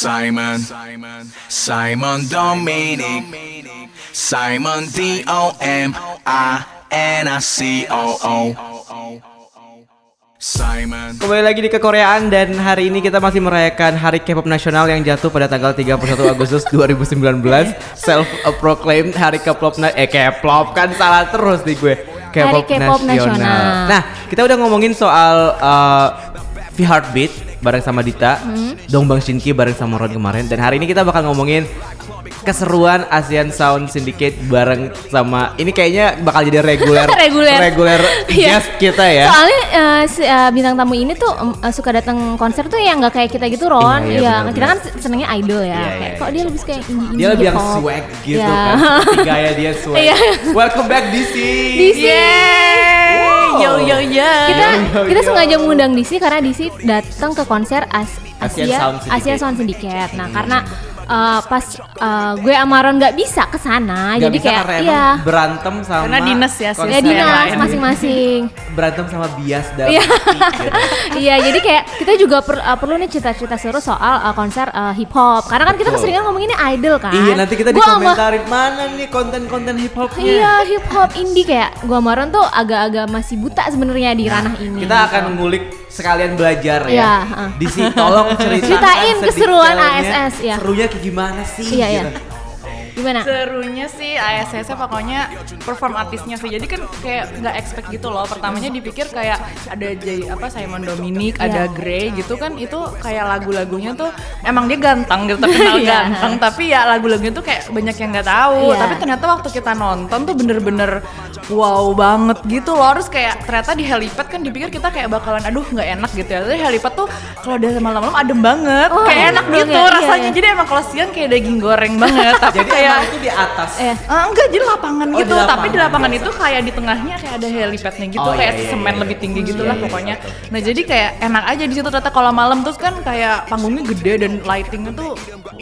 Simon, Simon Dominic, Simon D O M I N I C O O. Simon. Kembali lagi di kekoreaan dan hari ini kita masih merayakan Hari K-pop Nasional yang jatuh pada tanggal 31 Agustus 2019. Self proclaimed Hari K-pop na- eh K-pop kan salah terus nih gue. Hari K-pop Nasional. Nah, kita udah ngomongin soal uh, V Heartbeat bareng sama Dita, Hmm. Dongbang Shinki bareng sama Ron kemarin dan hari ini kita bakal ngomongin keseruan ASEAN Sound Syndicate bareng sama ini kayaknya bakal jadi reguler Reguler. reguler Iya. guest kita ya. Soalnya eh, si- eh, bintang tamu ini tuh eh, suka datang konser tuh yang nggak kayak kita gitu Ron. Iya, iya, Iya, benar, kita kan senengnya idol ya. Iya, kayak iya, kok iya. dia lebih indie indie dia lebih yang swag gitu Iya. kan gaya dia swag Iya. welcome back DC DC. Wow. Yo yo yo. Kita Yo, kita yo. sengaja mengundang DC karena DC datang ke konser As Asia Sound Syndicate. Asia Sound Syndicate. Nah, karena eh, pas eh, gue sama Ron nggak bisa ke sana, jadi bisa kayak karena iya. berantem sama Karena dinas ya, konser Ya dinas masing-masing. berantem sama bias dalam Iya. gitu. Iya, jadi kayak kita juga per- uh, perlu nih cerita-cerita seru soal uh, konser uh, hip hop. Karena kan kita keseringan ngomonginnya idol kan. iya nanti kita Gua sama- dikomentarin mana nih konten-konten hip hopnya Iya, hip hop indie kayak gua sama Ron tuh agak-agak masih buta sebenarnya di ranah ini. kita akan mengulik sekalian belajar ya Iya, heeh. DC tolong ceritakan Ceritain keseruan ASS, ya. serunya kayak gimana sih Iya, iya. gitu. Gimana? Serunya sih ASS pokoknya perform artisnya sih. Jadi kan kayak nggak expect gitu loh. Pertamanya dipikir kayak ada Jay apa Simon Dominic, ada Iya. Grey gitu kan itu kayak lagu-lagunya tuh emang dia ganteng gitu terkenal Iya. ganteng tapi ya lagu-lagunya tuh kayak banyak yang nggak tahu. Iya. Tapi ternyata waktu kita nonton tuh bener-bener wow banget gitu loh. Terus kayak ternyata di helipad kan dipikir kita kayak bakalan aduh nggak enak gitu ya. Tapi helipad tuh kalau udah malam-malam adem banget. Oh, kayak enak dong gitu ya, iya, rasanya. iya. Jadi emang kalau siang kayak daging goreng banget. Tapi jadi kayak itu di atas Eh, Eh, enggak jadi lapangan Oh, gitu, di tapi di lapangan lapangan biasa. itu kayak di tengahnya kayak ada helipadnya gitu, Oh, kayak iya, iya, semen iya. lebih tinggi gitu Iya, lah iya, pokoknya. Nah jadi kayak enak aja di situ ternyata kalau malam terus kan kayak panggungnya gede dan lightingnya tuh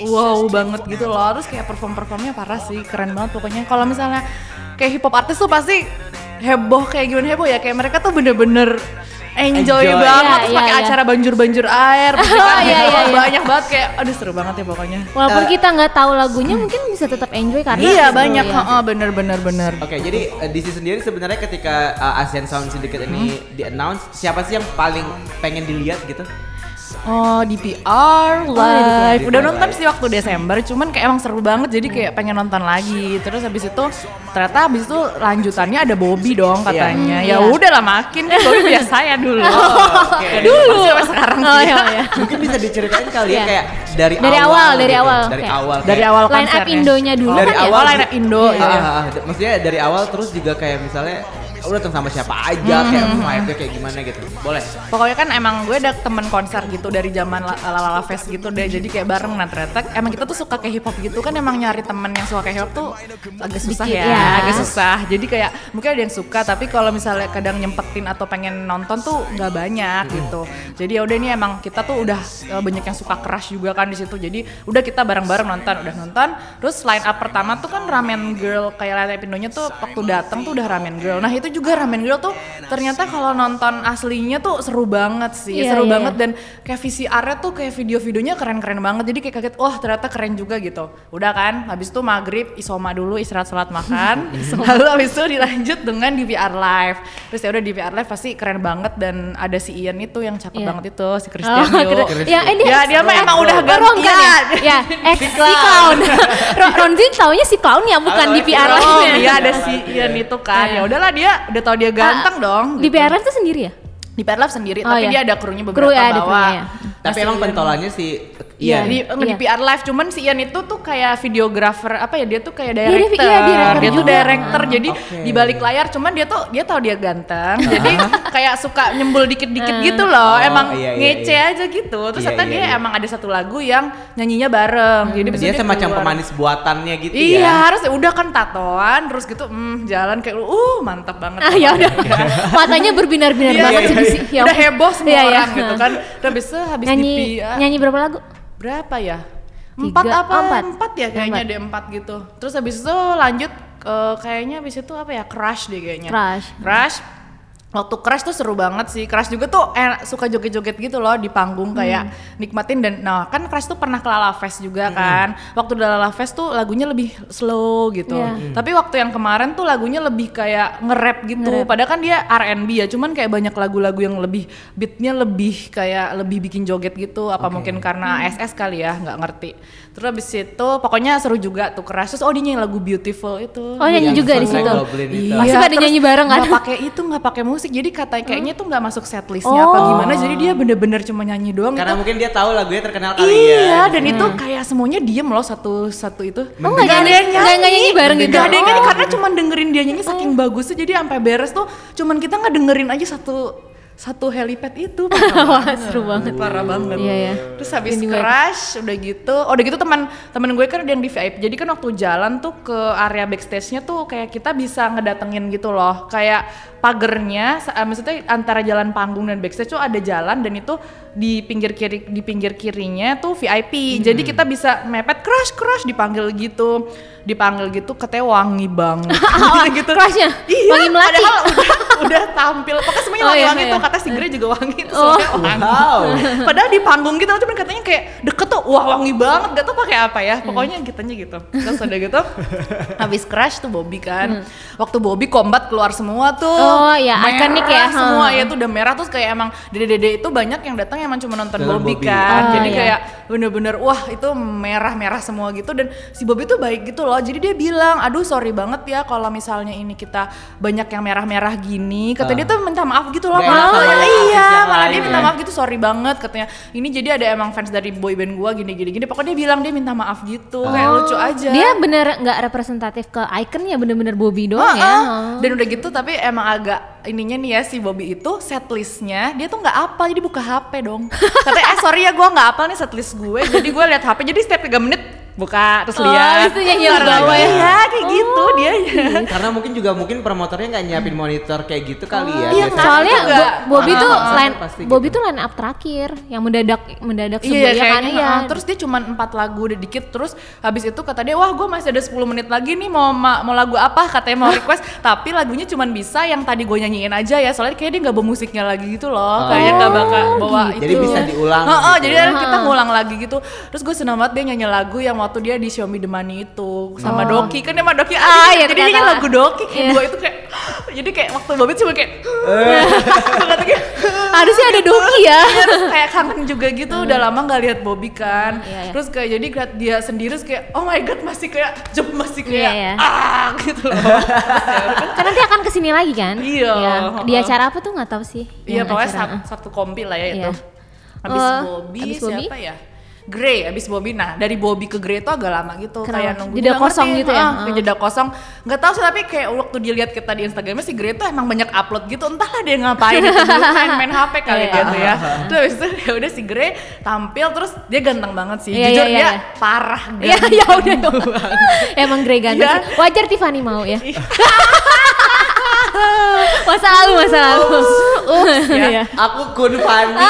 wow banget gitu loh. Terus kayak perform performnya parah sih, keren banget pokoknya. Kalau misalnya kayak hip hop artis tuh pasti heboh kayak gimana heboh ya kayak mereka tuh bener-bener enjoy, Enjoy. banget Iya, terus iya, pakai iya. acara banjur-banjur air gitu kan. Iya, iya, banyak banget kayak aduh seru banget ya pokoknya walaupun Eh, kita nggak tahu lagunya mungkin bisa tetap enjoy karena iya seru banyak ya. heeh, bener bener bener Oke, jadi uh, DC sendiri sebenarnya ketika uh, ASEAN Sound Syndicate ini Hmm. di announce, siapa sih yang paling pengen dilihat gitu? Oh DPR live. DPR Udah nonton live. sih waktu Desember, cuman kayak emang seru banget jadi kayak pengen nonton lagi. Terus habis itu ternyata habis itu lanjutannya ada Bobby dong katanya. Iya. Ya Iya. udah lah makin kan Bobby biasa ya dulu. Oke. Dulu sampai sekarang Oh sih. iya, iya. Mungkin bisa diceritain kali ya Iya. kayak dari, Dari awal, dari gitu. awal, dari awal, Dari kayak- awal Line up. Indonya dulu Dari kan ya? awal Oh, line up Indo. Ah, iya. ah, ah. maksudnya dari awal terus juga kayak misalnya udah datang sama siapa aja Hmm, kayak vibe-nya kayak gimana gitu. Boleh. Pokoknya kan emang gue ada temen konser gitu dari zaman La- Lalala Fest gitu deh. Jadi kayak bareng nah ternyata emang kita tuh suka kayak hip hop gitu kan emang nyari temen yang suka kayak hip hop tuh agak susah ya, ya. agak susah. Jadi kayak mungkin ada yang suka tapi kalau misalnya kadang nyempetin atau pengen nonton tuh nggak banyak gitu. Jadi ya udah ini emang kita tuh udah eh, banyak yang suka crush juga kan di situ. Jadi udah kita bareng-bareng nonton, udah nonton. Terus line up pertama tuh kan Ramen Girl kayak line up Indonya tuh waktu datang tuh udah Ramen Girl. Nah itu juga Ramen Girl tuh ternyata kalau nonton aslinya tuh seru banget sih, Iya, seru iya. banget dan kayak VCR-nya tuh kayak video-videonya keren-keren banget. Jadi kayak kaget, wah ternyata keren juga gitu. Udah kan, habis itu maghrib isoma dulu istirahat salat makan, lalu habis itu dilanjut dengan DVR live. Terus ya udah DVR live pasti keren banget dan ada si Ian itu yang cakep Iya. banget itu si Christian Oh, Yu. keren. Ya, eh, dia, Ya, dia mah emang udah oh, kan ya? gantian. Ya, ex si clown. Ron- Ronzin taunya si clown ya, bukan Oh, di PR Oh, iya ada si Ian itu kan. Iya. Ya udahlah dia udah tau dia ganteng dong. Di gitu. PR tuh sendiri ya? di PR Lab sendiri, Oh, tapi iya. dia ada krunya beberapa Kru ya, ada bawah. krunya ya. Tapi emang pentolannya si Iya, Ian. di, Iya. di PR Live cuman si Ian itu tuh kayak videographer apa ya dia tuh kayak Iya, dia- director iya, director dia tuh director Ah. jadi Oke. di balik layar cuman dia tuh dia tahu dia ganteng jadi kayak suka nyembul dikit-dikit gitu loh Oh, emang iya, iya, ngece iya. aja gitu terus Iya, ternyata iya, dia iya. emang ada satu lagu yang nyanyinya bareng jadi bisa dia semacam keluar. pemanis buatannya gitu Iya ya. harus udah kan tatoan terus gitu hmm, jalan kayak uh mantap banget Ah ya udah. Matanya berbinar-binar Iya, banget iya, sih iya. udah heboh semua Iya, iya. orang gitu kan Terus habis itu habis Nyanyi nyanyi berapa lagu? Berapa ya Tiga, empat apa oh, empat. empat ya kayaknya Empat. deh empat gitu terus habis itu lanjut ke kayaknya habis itu apa ya crush deh kayaknya Crush. crush waktu crash tuh seru banget sih. Crash juga tuh eh, suka joget-joget gitu loh di panggung kayak nikmatin. Dan nah kan crash tuh pernah ke Lala Fest juga kan. Waktu di Lala Fest tuh lagunya lebih slow gitu. Iya. tapi waktu yang kemarin tuh lagunya lebih kayak nge-rap gitu. Padahal kan dia R&B ya cuman kayak banyak lagu-lagu yang lebih beatnya lebih kayak lebih bikin joget gitu. Apa mungkin karena SS kali ya nggak ngerti. Terus habis itu pokoknya seru juga tuh crash. Terus oh dia nyanyi lagu beautiful itu. Oh nyanyi juga di situ. Pasti pada nyanyi bareng kan? nggak pakai itu nggak pakai musik jadi katanya kayaknya tuh nggak masuk setlistnya apa Oh. gimana. Jadi dia bener-bener cuma nyanyi doang. Karena itu mungkin dia tahu lagunya terkenal kali iya ya. dan itu kayak semuanya diem loh satu satu itu. Oh nggak nyanyi, nggak nyanyi. bareng gitu? Gak ada yang nyanyi Oh. karena cuma dengerin dia nyanyi saking bagusnya. Jadi sampai beres tuh cuman kita nggak dengerin aja satu satu helipad itu. Wah seru banget. parah banget. Iya, iya. terus habis Ini gue- crash udah gitu. Oh udah gitu teman temen gue kan ada yang di VIP jadi kan waktu jalan tuh ke area backstage-nya tuh kayak kita bisa ngedatengin gitu loh. Kayak pagernya eh, maksudnya antara jalan panggung dan backstage tuh ada jalan dan itu di pinggir kiri di pinggir kirinya tuh VIP jadi kita bisa mepet crash crash dipanggil gitu dipanggil gitu katanya wangi banget gitu Crushnya? iya Wangi melati? padahal udah udah tampil pokoknya semuanya Oh, iya, wangi-wangi iya. tuh kata si Grey juga wangi tuh Oh. semuanya wangi Wow. Padahal di panggung gitu cuman katanya kayak deket tuh wah wangi banget gak tau pakai apa ya. Pokoknya gitanya gitu. Terus udah gitu habis crash tuh Bobby kan. Waktu Bobby combat keluar semua tuh. Oh, iya, Merah iconic ya. Semua Hmm. ya tuh udah merah terus kayak emang dede-dede itu banyak yang datang emang cuma nonton Bobby, Bobby. kan. Oh, Jadi iya. kayak bener-bener wah itu merah-merah semua gitu dan si Bobby tuh baik gitu loh. Jadi dia bilang, "Aduh sorry banget ya kalau misalnya ini kita banyak yang merah-merah gini." Kata Ah. dia tuh minta maaf gitu loh. Malah artis iya, yang malah dia minta ya. maaf gitu sorry banget katanya ini jadi ada emang fans dari boyband gua gini gini gini pokoknya dia bilang dia minta maaf gitu kayak lucu aja Oh, Dia bener nggak representatif ke ikonnya bener-bener Bobby doang ya. Heeh. Oh. dan udah gitu tapi emang agak ininya nih ya si Bobby itu setlistnya dia tuh nggak apa jadi buka HP dong. Katanya eh sorry ya gua nggak apa nih setlist gue. Jadi gue lihat HP jadi setiap 3 menit buka terus Oh, lihat itu nyanyi bawah ya? iya kayak gitu dia Karena mungkin juga mungkin promotornya nggak nyiapin monitor kayak gitu kali ya. iya, biasanya. Soalnya juga. Bo- Bobby Ah, tuh ah, line pasti Bobby gitu. tuh line up terakhir yang mendadak mendadak Iya sebuah ya kan iya. Terus dia cuma empat lagu udah dikit Terus habis itu kata dia Wah gue masih ada 10 menit lagi nih Mau ma- mau lagu apa Katanya mau request Tapi lagunya cuma bisa yang tadi gue nyanyiin aja ya Soalnya kayak dia gak bawa musiknya lagi gitu loh Kayaknya gak bakal bawa gitu. itu Jadi bisa diulang Heeh, gitu Jadi ya. kita ngulang lagi gitu Terus gue senang banget dia nyanyi lagu Yang waktu dia di Me The Money itu Sama Doki Kan dia sama Doki Ah, iya, Jadi dia lagu Doki Kayak Iya. gue itu kayak Jadi kayak waktu Bobby cuma kayak Eh. Harusnya ada Doki ya. Iya, terus kayak kangen juga gitu udah lama nggak lihat Bobby kan Iya, iya. terus kayak jadi lihat dia sendiri terus kayak oh my god masih kayak jep masih kayak Iya, iya. ah gitu loh kan nanti akan ke sini lagi kan? Iya. Di acara apa tuh nggak tahu sih. iya pokoknya satu, kompi lah ya itu Iya. habis Oh, Bobby habis Bobby? siapa ya Grey, abis Bobby, nah dari Bobby ke Grey itu agak lama gitu, Kenapa? kayak nunggu Jeda kosong ngerti, gitu ya? ah, kayak Ah. jeda kosong, nggak tahu sih tapi kayak waktu dilihat kita di Instagramnya si Grey tuh emang banyak upload gitu, entahlah dia ngapain itu dulu main main HP kali Iya. dia tuh ya, terus abis itu ya udah si Grey tampil terus dia ganteng banget sih, Iya, jujur iya, dia iya. parah Iya ganteng ya udah. Emang Grey ganteng Iya. sih. Wajar Tiffany mau ya. masa lalu masa lalu. Ups, ya. Iya. Aku Kun Fani.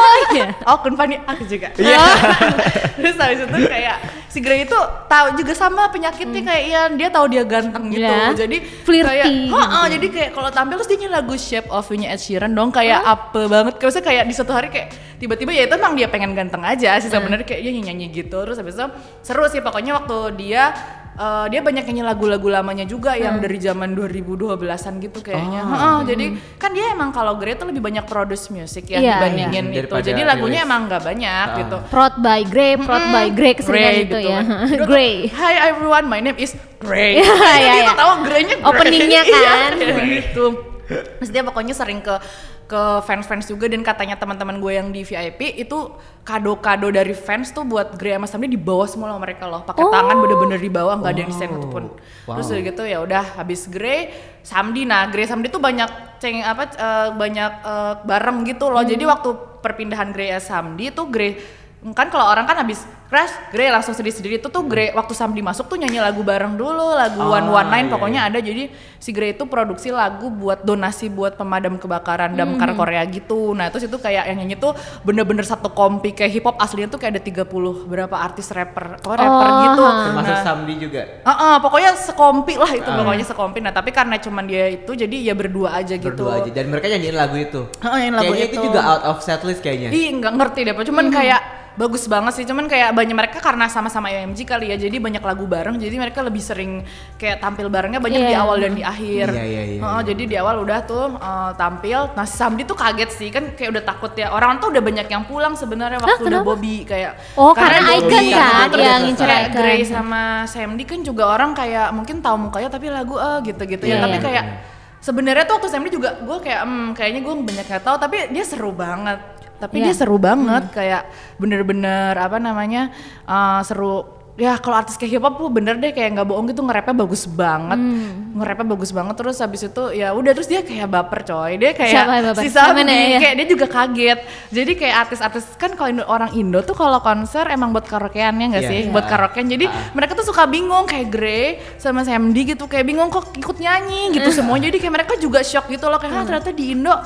Oh iya. Oh, Kun Fani aku juga. Iya. Terus habis itu kayak si Grey itu tahu juga sama penyakitnya kayak Ian, dia tahu dia ganteng gitu. Iya. Jadi Flirty kayak, gitu. "Heeh," jadi kayak kalau tampil terus dia nyanyi lagu Shape of You-nya Ed Sheeran dong kayak apa banget. Kayak maksudnya kayak di suatu hari kayak tiba-tiba ya itu emang dia pengen ganteng aja sih sebenarnya kayak dia nyanyi gitu. Terus habis itu seru sih pokoknya waktu dia eh, dia banyak nyanyi lagu-lagu lamanya juga yang dari zaman 2012-an gitu kayaknya. Oh. Heeh, jadi kan dia emang kalau Grey tuh lebih banyak produce music ya Iya, dibandingin iya. itu. Daripada Jadi lagunya rilis. emang nggak banyak Ah. gitu. Prod by Grey, prod by Grey keseringan Grey itu gitu ya. Grey. Hi everyone, my name is Grey. Iya, Jadi iya, kita iya. tahu Grey-nya Grey. Openingnya Iya, kan. kayak gitu. Terus dia pokoknya sering ke ke fans-fans juga dan katanya teman-teman gue yang di VIP itu kado-kado dari fans tuh buat Grey sama Samdi dibawa semua sama mereka loh. Pakai Oh. tangan bener-bener dibawa nggak ada yang desain itu pun Wow. terus udah gitu ya udah habis Grey Samdi. Nah Grey Samdi tuh banyak ceng apa eh, banyak eh, bareng gitu loh. Jadi waktu perpindahan Grey Samdi tuh Grey kan kalau orang kan habis crash Grey langsung sedih-sedih itu tuh Grey waktu Samdi masuk tuh nyanyi lagu bareng dulu lagu Oh, One One Nine iya, pokoknya ada jadi si Grey itu produksi lagu buat donasi buat pemadam kebakaran damkar Korea gitu nah terus itu kayak yang nyanyi tuh bener-bener satu kompi kayak hip hop aslinya tuh kayak ada 30 berapa artis rapper apa rapper Oh, gitu. Termasuk Nah, Samdi juga. Heeh, pokoknya sekompi lah itu Ah. pokoknya sekompi. Nah tapi karena cuman dia itu jadi ya berdua aja gitu. Berdua aja dan mereka nyanyiin lagu itu. Heeh, yang lagu Kayaknya itu itu. juga out of setlist kayaknya. Ih nggak ngerti deh, cuman Hmm. kayak bagus banget sih. Cuman kayak banyak mereka karena sama-sama IMG kali ya, jadi banyak lagu bareng. Jadi mereka lebih sering kayak tampil barengnya banyak di Iya. awal dan di akhir. Iya, iya, iya, Heeh, iya. Jadi di awal udah tuh eh, tampil. Nah si Samdi tuh kaget sih kan kayak udah takut ya. Orang tuh udah banyak yang pulang sebenarnya waktu udah kenapa? Bobby kayak. Oh, karena Bobby icon kan, kan yang ngincer kayak icon. Grey sama Samdi kan juga orang kayak mungkin tahu mukanya tapi lagu eh gitu-gitu Iya, ya. Tapi iya. kayak sebenarnya tuh waktu Samdi juga gue kayak hmm, kayaknya gue banyak nggak tahu tapi dia seru banget. Tapi Iya. dia seru banget kayak bener-bener apa namanya eh, seru. Ya kalau artis kayak hip hop tuh bener deh kayak nggak bohong gitu nge-rapnya bagus banget. Nge-rapnya bagus banget terus habis itu ya udah terus dia kayak baper coy. Dia kayak Siapa baper? si Gimana ya? kayak dia juga kaget. Jadi kayak artis-artis kan kalau Indo- orang Indo tuh kalau konser emang buat karaokeannya nggak Iya, sih? Iya. buat karaokean. Jadi Ah. mereka tuh suka bingung kayak Grey sama Samdi gitu kayak bingung kok ikut nyanyi gitu semua jadi kayak mereka juga shock gitu loh kayak "Hah, ternyata di Indo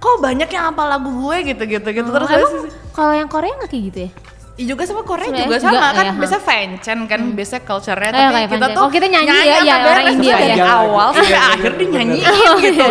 kok banyak yang apa lagu gue gitu gitu gitu. Terus Oh, emang kalau yang Korea nggak kayak gitu ya? Iya juga sama Korea Sebenarnya juga juga, sama kan ya, biasa fanchan kan biasa culture-nya Eh, tapi kayak kita tuh Oh, kita nyanyi ya, ya, sampai orang India dari ya. awal Iya, sampai akhir dia nyanyiin gitu.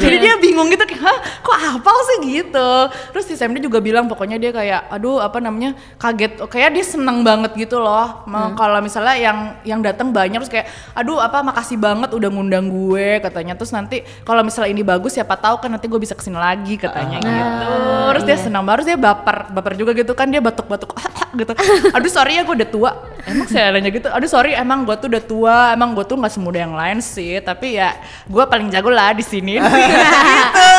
jadi, dia bingung gitu Hah, kok hafal sih gitu? Terus si Sam dia juga bilang pokoknya dia kayak aduh apa namanya kaget. Kayak dia seneng banget gitu loh. Ma- kalau misalnya yang yang datang banyak terus kayak aduh apa makasih banget udah ngundang gue katanya. Terus nanti kalau misalnya ini bagus siapa tahu kan nanti gue bisa ke sini lagi katanya gitu. terus dia senang baru dia baper baper juga gitu kan dia batuk-batuk gitu. Aduh sorry ya gue udah tua emang saya nanya gitu aduh sorry emang gue tuh udah tua emang gue tuh nggak semuda yang lain sih. Tapi ya gue paling jago lah di sini.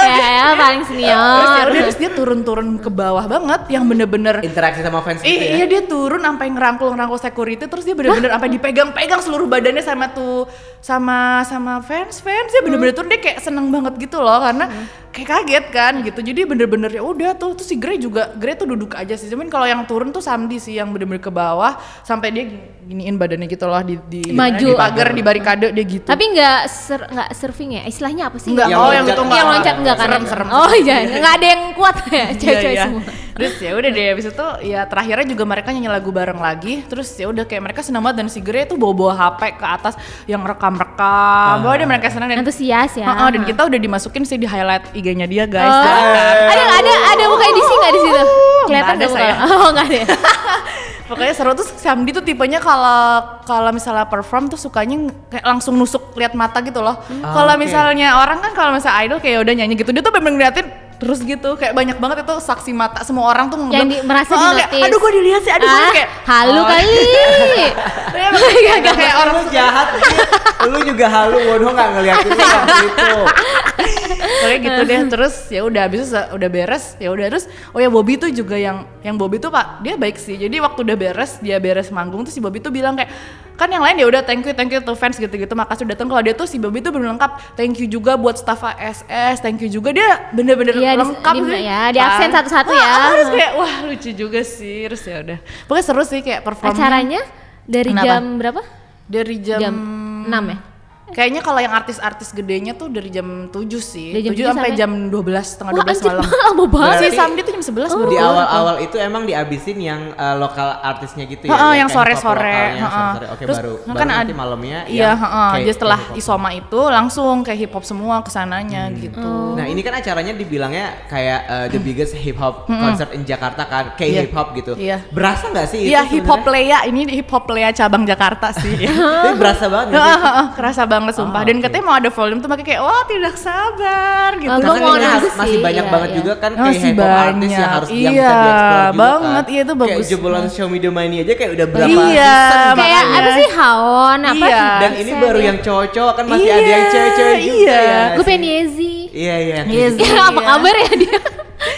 Gitu. Ya, paling terus ya senior. udah terus dia turun-turun ke bawah banget yang bener-bener Interaksi sama fans gitu ya. iya dia turun sampai ngerangkul-ngerangkul security terus dia bener-bener sampai dipegang-pegang seluruh badannya sama tuh sama sama fans. Fans dia bener-bener turun dia kayak seneng banget gitu loh karena kayak kaget kan gitu jadi bener-bener ya udah tuh terus si Grey juga Grey tuh duduk aja sih cuman kalau yang turun tuh Samdi sih yang bener-bener ke bawah sampai dia gini- giniin badannya gitu loh di di Maju. di pagar di barikade dia gitu Tapi nggak ser, nggak surfing ya? Istilahnya apa sih? Enggak, Yang oh yang itu Yang enggak. loncat enggak kan? Serem, serem. Oh iya, nggak ada yang kuat ya, Iya, cewek-cewek iya. semua. Terus ya udah deh habis itu ya terakhirnya juga mereka nyanyi lagu bareng lagi. Terus ya udah kayak mereka senang banget dan si Grey tuh bawa-bawa HP ke atas yang rekam-rekam. Bawa deh mereka senang dan Antusias ya. Heeh, dan kita udah dimasukin sih di highlight IG-nya dia guys. Oh. Ada ada ada muka Edisi nggak di situ? Kelihatan Nggak ada, sayang. Oh nggak ada. ya? Pokoknya seru tuh Samdi tuh tipenya kalau kalau misalnya perform tuh sukanya kayak langsung nusuk lihat mata gitu loh. Ah, kalau oke. misalnya orang kan kalau misalnya idol kayak udah nyanyi gitu dia tuh bener-bener ngeliatin terus gitu kayak banyak banget itu saksi mata semua orang tuh Yang di- merasa "Oh, kayak, dinotis." aduh gue dilihat sih aduh Ah, kayak halu "Oh, kali. Iya, makanya kayak, kayak orang lu jahat lu juga halu Wono nggak ngeliatin lu itu. Pokoknya gitu deh terus ya udah habis itu udah beres ya udah terus oh ya Bobby tuh juga yang yang Bobby tuh Pak dia baik sih. Jadi waktu udah beres dia beres manggung tuh si Bobby tuh bilang kayak kan yang lain ya udah thank you thank you to fans gitu-gitu makasih udah datang kalau dia tuh si Bobby tuh bener lengkap thank you juga buat staff ASS thank you juga dia bener-bener Iya, di- lengkap di- sih ya, di absen Ah. satu-satu ya. ah, terus kayak wah lucu juga sih terus ya udah pokoknya seru sih kayak performnya Acaranya dari Kenapa? jam berapa? dari jam, Jam 6 ya? Kayaknya kalau yang artis-artis gedenya tuh dari jam 7 sih. Dari jam 7 7 sampai sampai- jam 12 setengah Wah 12 anjir, malam. lama banget. Si Berarti- Samdi tuh jam 11 baru di awal-awal itu emang dihabisin yang eh, lokal artisnya gitu ya Heeh, yang kayak sore-sore. heeh. oke Terus baru kan baru nanti malamnya Iya, yang heeh. Jadi setelah. Isoma itu langsung kayak hip hop semua ke sananya Hmm. gitu. Nah ini kan acaranya dibilangnya kayak uh, the biggest hip hop concert in Jakarta kan, kayak Iya. hip hop gitu. Iya. Berasa nggak sih? Iya hip hop? Lea ini hip hop Lea cabang Jakarta sih. Tapi berasa banget. sih? heeh, kerasa banget sumpah. Ah, Dan oke. katanya mau ada volume tuh makanya kayak wah tidak sabar gitu. Oh, Karena Gua mau has- masih sih, banyak iya, banget iya. juga kan kayak hip hop artis yang harus yang Iya, bisa dieksplor juga banget. kan. Iya, itu bagus. Kayak jebolan Show Me The Money aja kayak udah berapa Iya, season. Kayak apa sih Haon apa Iya. sih? Dan ini baru yang cowok-cowok kan masih Iya, ada yang cewek-cewek juga iya. ya. Gue sih? pengen Yezi. Iya iya. kayak Yes. gitu. Ya, apa Iya. kabar ya dia?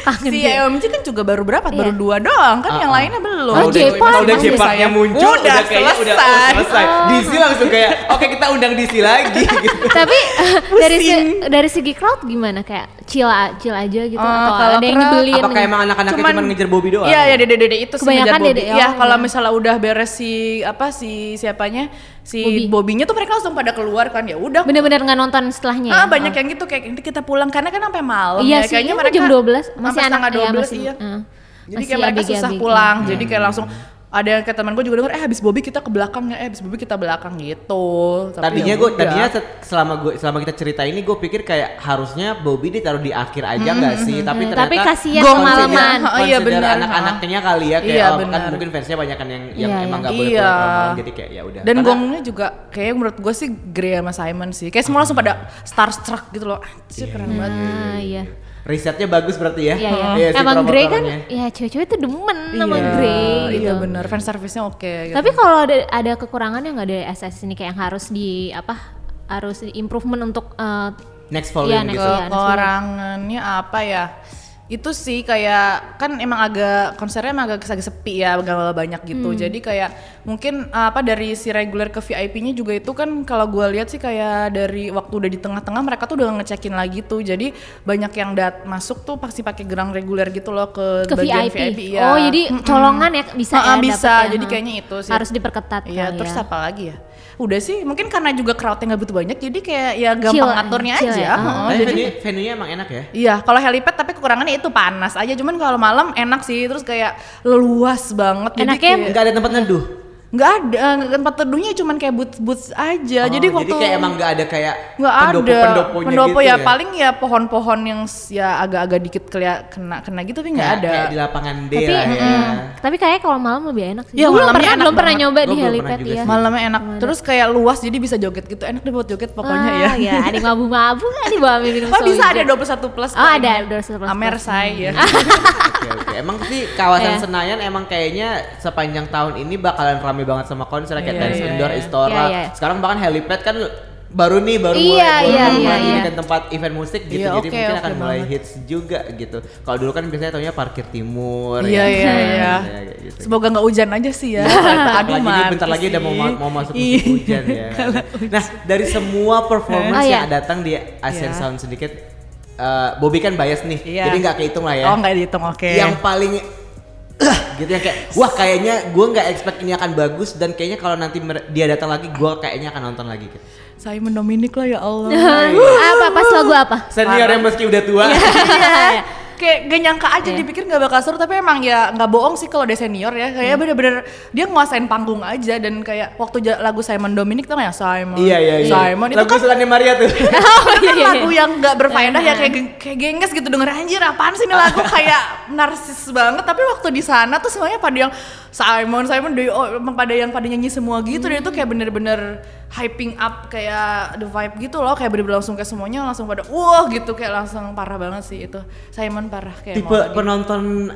Kangen Si. EOMG kan juga baru berapa? Iya. Baru dua doang kan Ah, yang ah. lainnya belum. Kalau Oh, udah, kalau udah saya. muncul, udah, Udah kayaknya udah oh, selesai. selesai. DC langsung kayak, oke kita undang DC lagi. gitu. Tapi dari se- dari segi crowd gimana kayak chill chill aja gitu Eh, atau kalau ada yang nyebelin? Apakah emang anak-anaknya cuma ngejar Bobby doang? Iya, ya dede-dede itu sih Kebanyakan ngejar Bobby. dede, Iya, oh, kalau iya. misalnya udah beres si apa si siapanya si Bobby. Bobinya tuh mereka langsung pada keluar kan ya udah. Bener-bener nggak nonton setelahnya Ah, ya? banyak Oh. yang gitu kayak nanti kita pulang karena kan sampai malam Iya ya. sih, Kayaknya mereka jam 12, masih anak- setengah iya, 12 masih, iya. eh, Jadi masih kayak mereka susah abg-abg. pulang. Hmm. Jadi kayak langsung ada yang kayak teman gue juga denger eh habis Bobby kita ke belakang ya, eh habis Bobby kita belakang gitu. Tapi Tadinya ya gue, tadinya selama gue selama kita cerita ini gue pikir kayak harusnya Bobby ditaruh di akhir aja nggak sih? Tapi Hmm, ternyata tapi kasihan kemalaman. Oh, iya, benar. anak-anaknya kali ya kayak Iya, oh, kan mungkin fansnya banyak kan yang yang Iya, emang iya. nggak boleh Iya. pulang malam jadi kayak ya udah. Dan Karena- gongnya juga kayak menurut gue sih Grey sama Simon sih. Kayak semua langsung pada starstruck gitu loh. Anjir keren banget. Ah, iya. Risetnya bagus berarti ya. Iya, iya. Iya sih, Emang Grey kan ya cewek-cewek tuh demen sama Grey gitu. Iya bener, fan service-nya oke gitu. Tapi kalau ada ada kekurangannya nggak dari SS ini kayak yang harus di apa harus di improvement untuk eh, Next volume Iya, next gitu. volume. kekurangannya apa ya? Itu sih kayak kan emang agak konsernya emang agak agak sepi ya, gak banyak gitu. Hmm. Jadi kayak mungkin apa dari si reguler ke VIP-nya juga itu kan kalau gue lihat sih kayak dari waktu udah di tengah-tengah mereka tuh udah ngecekin lagi tuh. Jadi banyak yang dat masuk tuh pasti pakai gerang reguler gitu loh ke, ke bagian VIP. VIP. ya. Oh, jadi colongan ya bisa ya bisa. ya, Jadi kayaknya itu sih. harus diperketat Iya, kali terus ya. apa lagi ya? Udah sih, mungkin karena juga crowdnya nggak butuh banyak, jadi kayak ya gampang Chill, ngaturnya chill aja. ya. Heeh, Tapi jadi venue, venue-nya emang enak ya. Iya, kalau helipad tapi kekurangannya itu panas aja. Cuman kalau malam enak sih, terus kayak luas banget. Jadi Enaknya kayak- Enggak ada tempat neduh. Nggak ada tempat teduhnya cuman kayak boots boots aja. Oh, jadi waktu kayak emang nggak ada kayak nggak ada pendopo-pendoponya pendopo gitu ya, paling ya pohon-pohon yang ya agak-agak dikit keliat kena kena gitu tapi nggak Kayak- ada. Kayak di lapangan D Tapi lah ya. mm, tapi kayaknya kalau malam lebih enak sih. Iya, Gua belum pernah enak belum pernah nyoba di helipad ya. sih. Malamnya enak. Terus kayak luas jadi bisa joget gitu. Enak deh buat joget pokoknya ya. Ah, ya, ada yang mabu-mabu di bawah minum Oh bisa ada 21 plus. Oh, ada ini. 21 plus. Amer say ya. Emang sih kawasan Iya. Senayan emang kayaknya sepanjang tahun ini bakalan rame banget sama konser kayak Iya, Dance iya, Indoor, iya. Istora. Iya, iya. Sekarang bahkan helipad kan baru nih baru Iya, mulai baru iya, mulai iya, iya. tempat event musik gitu. Iya, Jadi oke, mungkin oke akan mulai banget. hits juga gitu. Kalau dulu kan biasanya taunya parkir timur Iya ya. iya iya. kayak gitu. Semoga nggak hujan aja sih ya. Apalagi Aduh ini mati bentar lagi udah mau mau masuk Iya. musim hujan ya. Nah, dari semua performance Oh, iya. yang datang di Asian Iya. Sound sedikit eh, Bobby kan bias nih. Iya. Jadi nggak kehitung lah ya. Oh nggak dihitung oke. yang paling gitu yang kayak wah kayaknya gue nggak expect ini akan bagus dan kayaknya kalau nanti dia datang lagi gue kayaknya akan nonton lagi gitu. Simon Dominic lah ya Allah. apa pas lagu apa? Senior yang meski udah tua. Iya. Kayak gak nyangka aja Iya. dipikir gak bakal seru tapi emang ya nggak bohong sih kalau dia senior ya kayak bener-bener dia nguasain panggung aja dan kayak waktu lagu Simon Dominic tuh ya Simon iya iya iya. Simon itu Lagu kan Sulani Maria tuh. Oh itu iya kan iya. lagu yang nggak berfaedah ya kayak geng- kayak genges gitu denger anjir apaan sih ini lagu kayak narsis banget tapi waktu di sana tuh semuanya pada yang Simon Simon dia oh, emang pada yang pada nyanyi semua gitu dan itu kayak bener-bener hyping up kayak the vibe gitu loh kayak bener-bener langsung kayak semuanya langsung pada wah gitu kayak langsung parah banget sih itu Simon parah kayak Tipe penonton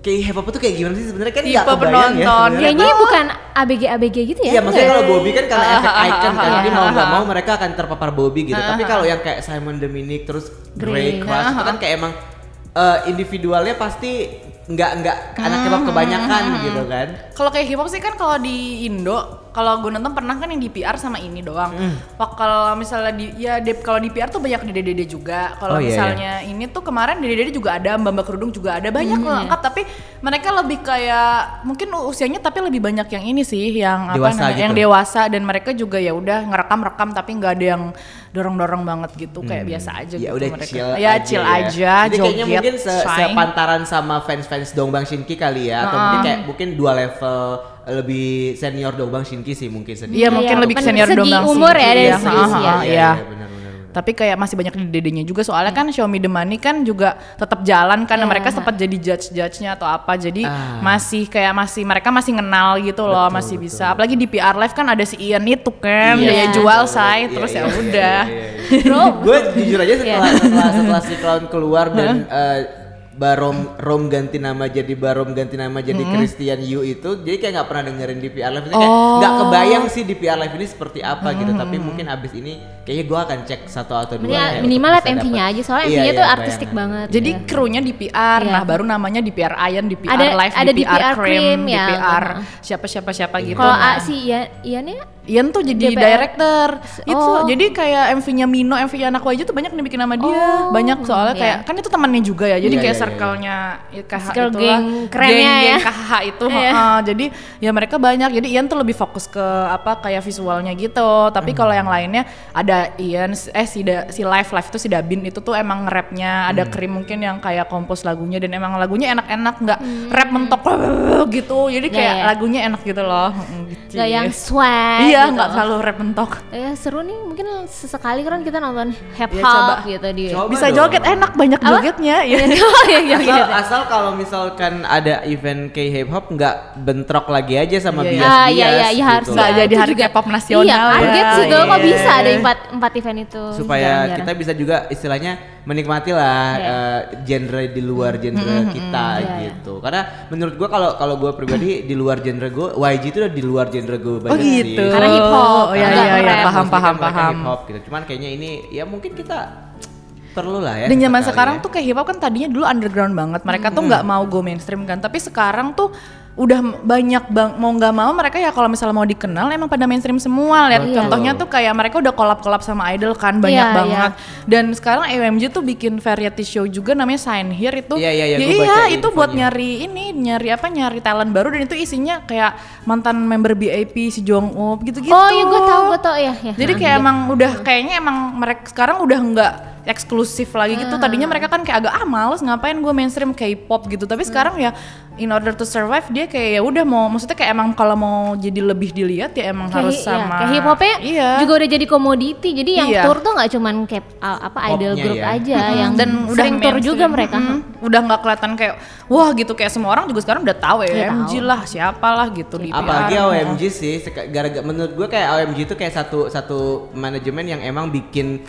kayak hip hop tuh kayak gimana sih sebenarnya kan Tipe ya. penonton. sebenarnya. Kayaknya bukan ABG ABG gitu ya? Iya maksudnya kalau Bobby kan karena efek Ah, ah, icon ah, kan ah, jadi ah, mau nggak ah. mau mereka akan terpapar Bobby gitu. Ah, Tapi kalau yang kayak Simon Dominic terus Grey. Crush Ah, itu kan kayak emang eh, individualnya pasti nggak nggak anak hip hop Hmm, kebanyakan gitu kan. Kalau kayak hip hop sih kan kalau di Indo, kalau gue nonton pernah kan yang di PR sama ini doang. Hmm. Wah kalau misalnya di ya kalau di PR tuh banyak di DDD juga. Kalau Oh, iya, misalnya ini tuh kemarin DDD juga ada, Mbak Mbak Kerudung juga ada banyak loh lengkap. Tapi mereka lebih kayak mungkin usianya tapi lebih banyak yang ini sih, yang apa Dewasa namanya, gitu. yang dewasa dan mereka juga ya udah ngerekam rekam tapi nggak ada yang dorong dorong banget gitu, kayak biasa aja Ya gitu udah mereka. chill ya aja chill ya. aja, Jadi kayaknya joget, mungkin se sepantaran sama fans-fans Dongbang Shinki kali ya atau mungkin kayak mungkin dua level lebih senior Dongbang Shinki sih mungkin sedikit. Iya mungkin Iya, lebih bukan senior segi Dongbang umur ya, Shinki, dari iya, segi usia. Iya, Iya. iya, benar. Tapi kayak masih banyak di dedenya juga soalnya kan Xiaomi The Money kan juga tetap jalan kan Iya. mereka sempat jadi judge-judge-nya atau apa. Jadi Ah. masih kayak masih mereka masih kenal gitu loh, Betul, masih betul. bisa. Apalagi di PR Live kan ada si Ian itu kan, daya betul, jual say betul. terus Iya, ya udah. iya, iya, iya. Bro, gue jujur aja setelah Iya. setelah setelah si clown keluar dan eh, Barom Rom ganti nama jadi Barom ganti nama jadi Christian Yu itu jadi kayak nggak pernah dengerin di PR Live kayak nggak kebayang sih di PR Live ini seperti apa gitu tapi mungkin abis ini kayaknya gua akan cek satu atau dua Minimal, ya, minimal lihat MV-nya aja soalnya Iya, MV-nya iya, tuh artistik banget. Jadi Iya. krunya di PR, Iya. nah baru namanya di PR Iron, di PR Ada- Live, ada di di PR PR Cream, Cream, di ya, PR siapa siapa siapa gitu. Kalau Nah, A si Ian, Iannya Ian tuh jadi DPR. director. Itu Oh. jadi kayak MV-nya Mino, MV-nya anak aja tuh banyak yang dibikin sama dia. Oh, banyak soalnya iya. kayak kan itu temannya juga ya. Jadi Iya, kayak iya, iya. circle-nya ya, KH Circle itulah. geng kerennya Geng- ya. geng KH itu. Iya. heeh. jadi ya mereka banyak. Jadi Ian tuh lebih fokus ke apa kayak visualnya gitu. Tapi kalau yang lainnya ada Ian eh si da, si live live itu si Dabin itu tuh emang rapnya ada krim mungkin yang kayak kompos lagunya dan emang lagunya enak-enak nggak rap mentok gitu. Jadi kayak iya. lagunya enak gitu loh. Mm, gitu. Gak yang swag Iya, gitu. nggak selalu rap mentok. Ya seru nih mungkin sesekali kan kita nonton hip Ya, hop coba. gitu di Coba Bisa dong. joget enak banyak Apa? jogetnya ya. Iya, iya, iya. Asal, asal kalau misalkan ada event K hip hop nggak bentrok lagi aja sama Iya, iya. bias-bias Ah iya iya iya harus gitu. Nggak ya. jadi hari juga- K-pop nasional Iya kaget ya. sih gue kok Iya. bisa ada empat empat event itu. supaya kita bisa juga istilahnya menikmati lah Iya. eh, genre di luar genre kita Iya, iya. gitu. Karena menurut gua kalau kalau gua pribadi di luar genre gua YG itu udah di luar genre gua Oh banget sih. gitu. Karena hip hop, Oh iya nggak iya iya paham paham paham. Hip hop gitu. Cuman kayaknya ini ya mungkin kita perlu lah ya. Dan zaman sekarang ya. tuh kayak hip hop kan tadinya dulu underground banget. Mereka tuh nggak mau go mainstream kan. Tapi sekarang tuh udah banyak bang mau nggak mau mereka ya kalau misalnya mau dikenal emang pada mainstream semua lihat. Contohnya tuh kayak mereka udah collab collab sama idol kan banyak Iya, banget. Dan sekarang AMG tuh bikin variety show juga namanya Sign Here itu. Iya, iya, iya, ya gua iya baca itu buat nyari ini nyari apa nyari talent baru dan itu isinya kayak mantan member BIP si Jong Up gitu-gitu. Oh iya gue tahu gue tahu. Ya. ya. jadi Nah, kayak iya. emang udah kayaknya emang mereka sekarang udah nggak eksklusif lagi gitu. Tadinya mereka kan kayak agak ah males ngapain gue mainstream K-pop gitu. Tapi sekarang ya in order to survive dia kayak ya udah mau maksudnya kayak emang kalau mau jadi lebih dilihat ya emang kayak, harus hi- sama ya, kayak hip hopnya iya. juga udah jadi komoditi jadi yang Iya. tour tuh nggak cuman kayak uh, apa idol Popnya group ya. aja Mm, yang dan udah tour mainstream. juga mereka Mm, udah nggak kelihatan kayak wah gitu kayak semua orang juga sekarang udah tahu ya Iya, MG tahu. lah siapalah gitu di apalagi PR. OMG sih gara-gara menurut gue kayak OMG itu kayak satu satu manajemen yang emang bikin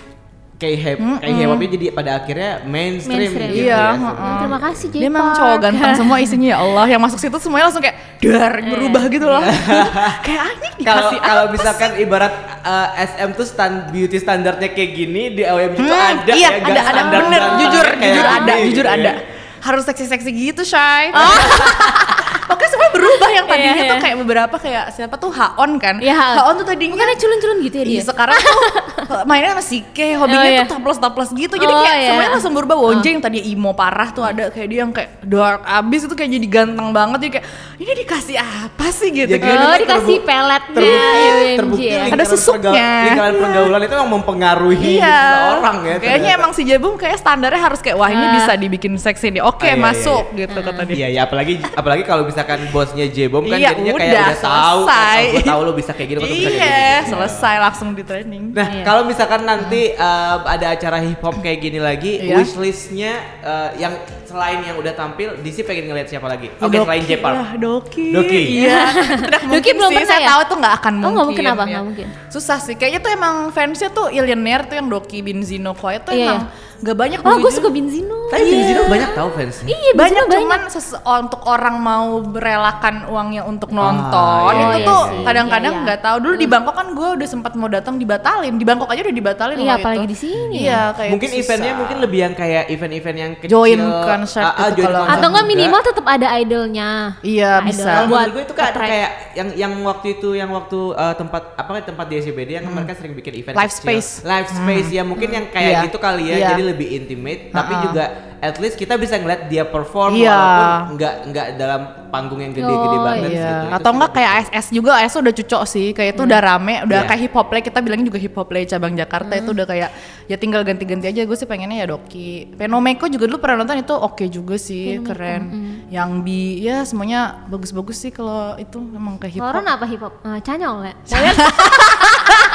kayak hip kayak hopnya jadi pada akhirnya mainstream, Mainstream. gitu Iya, ya. heeh. terima kasih dia emang J-Park. cowok ganteng semua isinya ya Allah yang masuk situ semuanya langsung kayak dar berubah gitu loh kayak ah, ini Kalau dikasih kalau misalkan ibarat uh, SM tuh stand beauty standarnya kayak gini di OMG tuh Hmm, ada iya, ya ada, ada, bener, jujur, kayak jujur ada, gitu jujur ya. ada. Harus seksi-seksi gitu, Shay. Pokoknya semua berubah yang tadinya Iya, tuh iya. kayak beberapa kayak siapa tuh Haon kan. Iya, Haon. Tuh tadinya bukannya culun-culun gitu ya dia Iya, sekarang tuh mainnya sama Sike, hobinya Oh, iya. tuh toples-toples gitu. Jadi Oh, kayak iya. semuanya langsung berubah. Wonje yang tadi emo parah tuh ada kayak dia yang kayak dark abis itu kayak jadi ganteng banget. Jadi kayak ini dikasih apa sih gitu Jadi kan. oh dikasih terbu- peletnya terbukti UMG terbukti ya. lingkaran Ada susuknya. perga- lingkaran pergaulan itu memang mempengaruhi Iya. seseorang ya Kayaknya ternyata. emang si Jabung kayak standarnya harus kayak wah ini Ah. bisa dibikin seksi nih. Oke, Ah, iya, iya, masuk iya. gitu kata dia. Iya ya apalagi apalagi kalau misalkan bosnya J-Bom kan Iya, jadinya kayak udah, udah tahu selesai. gue tahu lo bisa kayak gini, lo bisa kayak gini. Iya, gitu. selesai langsung di training. Nah, Iya. kalau misalkan nanti uh, ada acara hip hop kayak gini lagi, Iya. wishlistnya uh, yang selain yang udah tampil, DC pengen ngeliat siapa lagi? Oke, Doki selain J-Park. lah, Doki. Doki. Iya. Tidak Doki belum sih. pernah Saya ya? tahu tuh nggak akan Oh, mungkin. nggak mungkin apa? ya. Nggak mungkin. Susah sih. Kayaknya tuh emang fansnya tuh Illionaire tuh yang Doki Binzino Koya tuh Iya, emang nggak banyak. oh gue suka Binzino Tapi Iya. Benzino banyak tahu fansnya. iya banyak Binzino cuman sese- untuk orang mau berelakan uangnya untuk nonton iya. itu Oh, iya tuh kadang-kadang Iya, iya. nggak tahu dulu di Bangkok kan gue udah sempat mau datang dibatalin di Bangkok aja udah dibatalin Iya, apalagi itu. di sini. iya kayak Mungkin eventnya mungkin lebih yang kayak event-event yang kecil. Join concert Ah, ah, gitu kalau- atau enggak minimal tetap ada idolnya Iya, Idol bisa. Kalau buat menurut gue itu kayak kayak yang yang waktu itu yang waktu uh, tempat apa kayak tempat di SCBD yang mereka sering bikin event Hmm. Live kecil. space. live space ya mungkin yang kayak Iya. gitu kali ya Iya. jadi lebih intimate tapi Ha-ha. juga at least kita bisa ngeliat dia perform Iya. walaupun nggak nggak dalam panggung yang gede-gede Oh, banget Iya. gitu. Itu Atau enggak kayak ASS juga, ASS udah cucok sih. Kayak itu udah rame, udah Iya. kayak hip hop play. Kita bilangnya juga hip hop play cabang Jakarta itu udah kayak ya tinggal ganti-ganti aja. Gue sih pengennya ya Doki. Penomeko juga dulu pernah nonton itu oke juga sih, keren. Yang bi ya semuanya bagus-bagus sih kalau itu emang kayak hip hop. Loren apa hip hop? Uh, canyol ya?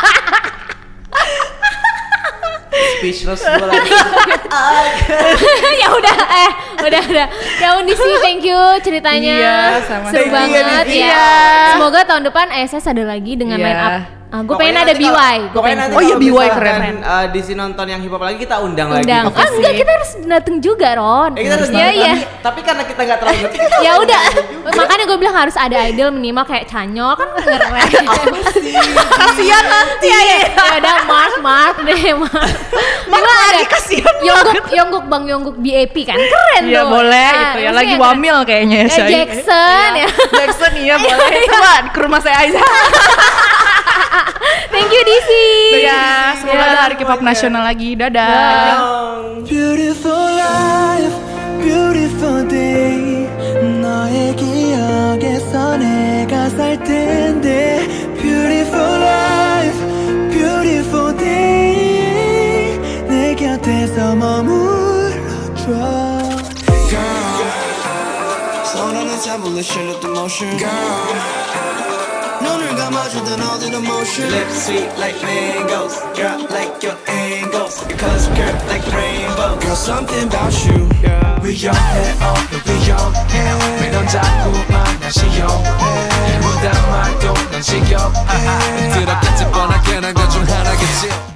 speechless gue lagi. ya udah eh udah udah ya Undi sih thank you ceritanya Iya, sama-sama. seru Thank you, banget ya semoga tahun depan ESS ada lagi dengan Iya. line up Ah, gua Pokoknya pengen ada BY, pengen nanti Oh iya, BY keren. eh, di sini nonton yang hip hop lagi kita undang, lagi. Undang. Ah, enggak, kita harus dateng juga, Ron. Eh, kita harus Iya, iya. tapi- Tapi karena kita nggak terlalu ngerti. Ya udah, makanya gue bilang harus ada idol minimal kayak Canyol kan keren. Kasihan nanti. Iya, iya. Ya udah Mark, Mark deh, Mark. Mark lagi, ada kasihan Yongguk, Yongguk, Bang Yongguk BAP kan keren Iya tuh. boleh Nah, gitu ya. Lagi wamil kayaknya ya. Jackson ya. Jackson iya boleh. Coba ke rumah saya aja. Thank you DC. ya, semoga Ya. ada hari K-pop nasional lagi. Dadah. Beautiful life, beautiful day. 너의 기억에서 내가 살 텐데. Beautiful life, beautiful day. 내 곁에서 머물러줘. Girl, 손안에 evolution of the motion. Girl. 눈을 감아 주던 all the motion Lips sweet like mangoes Drop like your angles Your colors curve like rainbow Girl something about you 위험해 어 위험해 매넌 자꾸만 난 시험해 무단 말도 넌 지겹해 드럽겠지 뻔하게 난 것 중 하나겠지